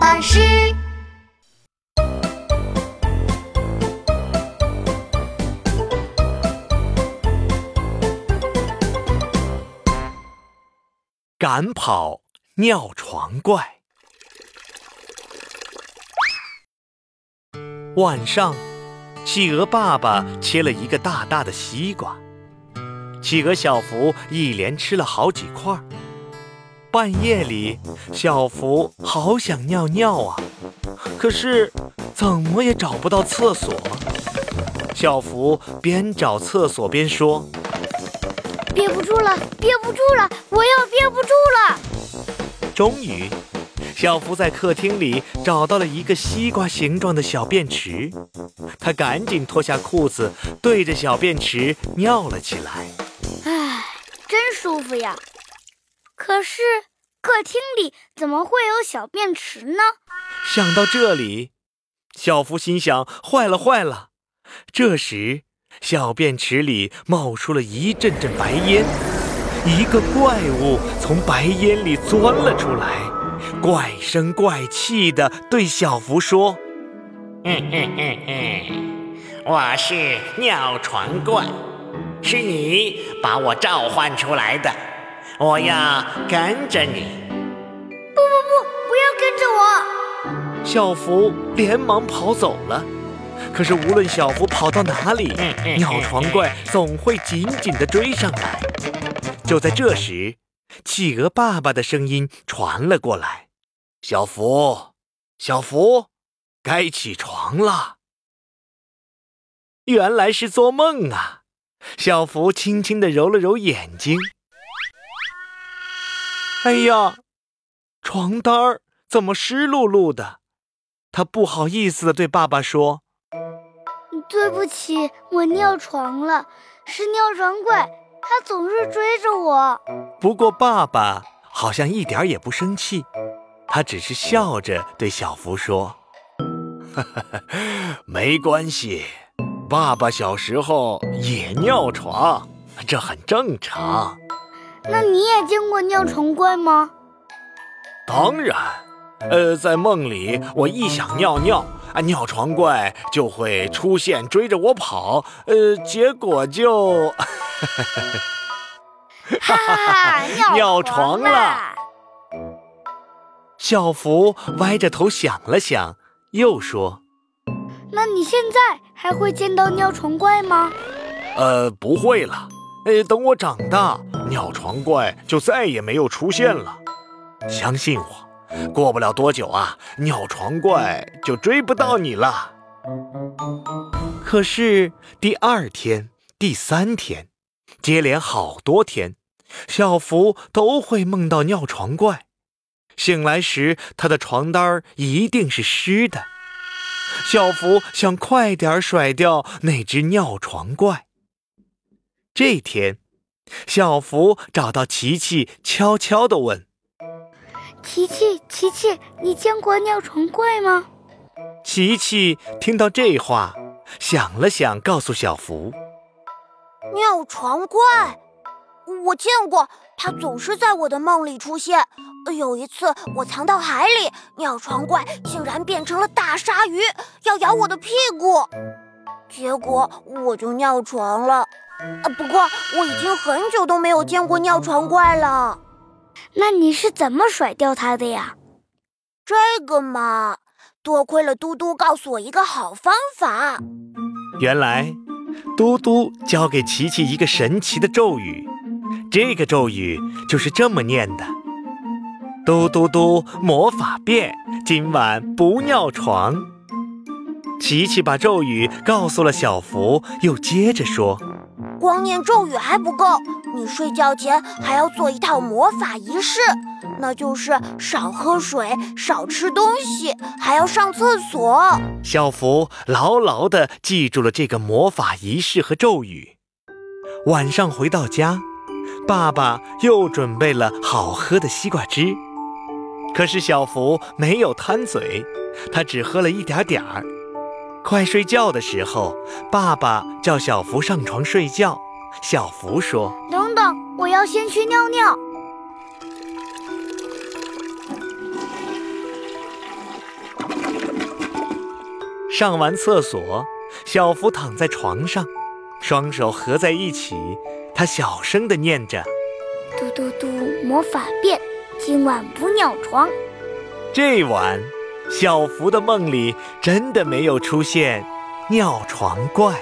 巴士。赶跑尿床怪。晚上，企鹅爸爸切了一个大大的西瓜，企鹅小福一连吃了好几块。半夜里，小福好想尿尿啊，可是怎么也找不到厕所。小福边找厕所边说：“憋不住了，憋不住了，我要憋不住了！”终于，小福在客厅里找到了一个西瓜形状的小便池，他赶紧脱下裤子，对着小便池尿了起来。唉，真舒服呀！可是客厅里怎么会有小便池呢？想到这里，小福心想：坏了坏了！这时，小便池里冒出了一阵阵白烟，一个怪物从白烟里钻了出来，怪声怪气的对小福说：“嘿嘿嘿嘿，我是尿床怪，是你把我召唤出来的。”我要跟着你！不不不，不要跟着我！小福连忙跑走了。可是无论小福跑到哪里，鸟床怪总会紧紧地追上来。就在这时，企鹅爸爸的声音传了过来：“小福，小福，该起床了。”原来是做梦啊！小福轻轻地揉了揉眼睛。哎呀，床单儿怎么湿漉漉的？他不好意思的对爸爸说：“对不起，我尿床了，是尿床怪，他总是追着我。”不过爸爸好像一点也不生气，他只是笑着对小福说：“哈哈，没关系，爸爸小时候也尿床，这很正常。”那你也见过尿床怪吗？当然，呃，在梦里，我一想尿尿，啊，尿床怪就会出现追着我跑，呃，结果就 哈哈，尿床了。小福歪着头想了想，又说：“那你现在还会见到尿床怪吗？”呃，不会了。哎，等我长大，尿床怪就再也没有出现了。相信我，过不了多久啊，尿床怪就追不到你了。可是第二天、第三天，接连好多天，小福都会梦到尿床怪。醒来时，他的床单一定是湿的。小福想快点甩掉那只尿床怪。这天，小福找到琪琪，悄悄地问：“琪琪，琪琪，你见过尿床怪吗？”琪琪听到这话，想了想，告诉小福：“尿床怪，我见过，它总是在我的梦里出现。有一次，我藏到海里，尿床怪竟然变成了大鲨鱼，要咬我的屁股，结果我就尿床了。”啊！不过我已经很久都没有见过尿床怪了。那你是怎么甩掉它的呀？这个嘛，多亏了嘟嘟告诉我一个好方法。原来，嘟嘟教给琪琪一个神奇的咒语，这个咒语就是这么念的：“嘟嘟嘟，魔法变，今晚不尿床。”琪琪把咒语告诉了小福，又接着说。光念咒语还不够，你睡觉前还要做一套魔法仪式，那就是少喝水、少吃东西，还要上厕所。小福牢牢地记住了这个魔法仪式和咒语。晚上回到家，爸爸又准备了好喝的西瓜汁，可是小福没有贪嘴，他只喝了一点点儿。快睡觉的时候爸爸叫小福上床睡觉。小福说等等我要先去尿尿。上完厕所小福躺在床上双手合在一起他小声的念着。嘟嘟嘟魔法变今晚不尿床。这晚小福的梦里真的没有出现尿床怪。